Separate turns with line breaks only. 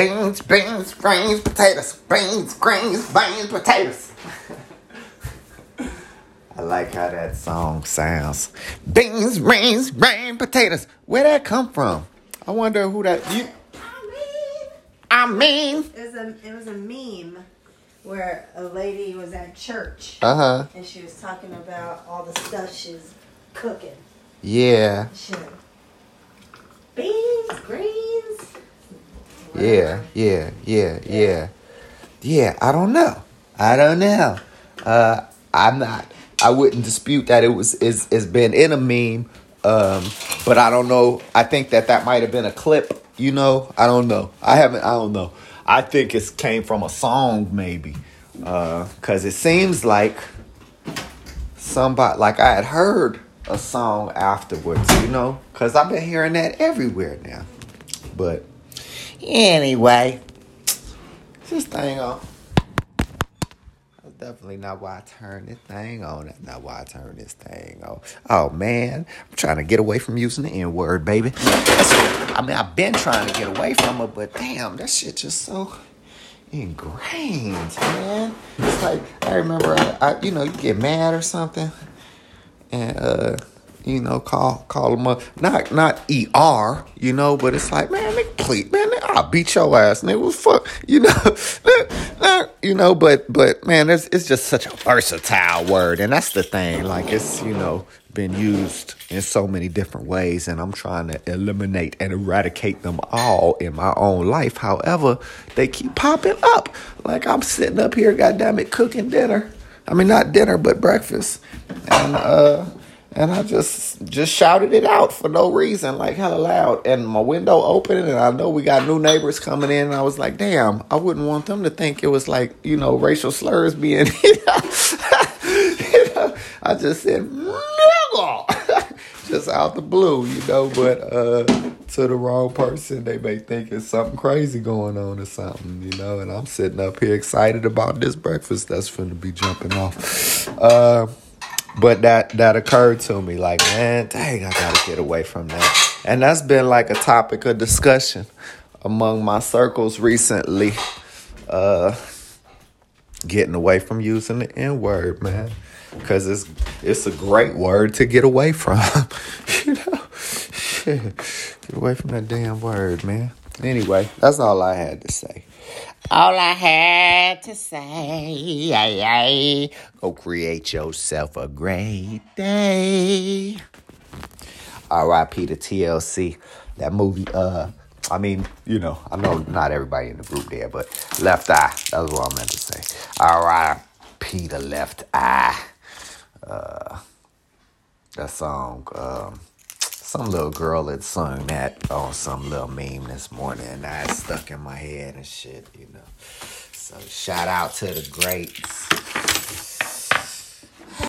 Beans, beans, greens, potatoes. Beans, greens, beans, potatoes. I like how that song sounds. Beans, greens, beans, potatoes. Where that come from? I wonder who that you. I mean.
It was a it was a meme where a lady was at church
Uh huh.
and she was talking about all the stuff she's cooking.
Yeah.
Shit. Beans, greens.
Yeah. Yeah. Yeah. Yeah. Yeah. I don't know. I don't know. Uh, I'm not. I wouldn't dispute that it was is it's been in a meme. Um, but I don't know. I think that that might have been a clip. You know, I don't know. I haven't. I don't know. I think it came from a song, maybe, because it seems like somebody like I had heard a song afterwards. You know, because I've been hearing that everywhere now. But anyway, this thing on. Definitely not why I turned this thing on. That's not why I turned this thing on. Oh man, I'm trying to get away from using the N word, baby. I mean, I've been trying to get away from it, but damn, that shit just so ingrained, man. It's like I remember, I, I you know, you get mad or something, and uh, you know, call call them up. Not not er, you know, but it's like, man, nigga, please, man, nigga, I'll beat your ass, nigga. Fuck, you know, you know, but but man, it's it's just such a versatile word, and that's the thing. Like it's you know been used in so many different ways, and I'm trying to eliminate and eradicate them all in my own life. However, they keep popping up. Like I'm sitting up here, goddamn it, cooking dinner. I mean, not dinner, but breakfast, and uh and I just just shouted it out for no reason, like hella loud. And my window opened, and I know we got new neighbors coming in. And I was like, damn, I wouldn't want them to think it was like you know racial slurs being. You know, you know I just said nigga, just out the blue, you know. But uh, to the wrong person, they may think it's something crazy going on or something, you know. And I'm sitting up here excited about this breakfast that's to be jumping off. Uh, but that that occurred to me like man dang i gotta get away from that. And that's been like a topic of discussion among my circles recently. Uh getting away from using the n-word man. Because it's it's a great word to get away from. You know? Shit. get away from that damn word man. Anyway that's all i had to say all I had to say, go create yourself a great day. R.I.P. to TLC. That movie, uh, I mean, you know, I know not everybody in the group there, but Left Eye. That's what I meant to say. R.I.P. to Left Eye. Uh, that song, um, some little girl had sung that on some little meme this morning, and that stuck in my head and shit, you know. So shout out to the greats.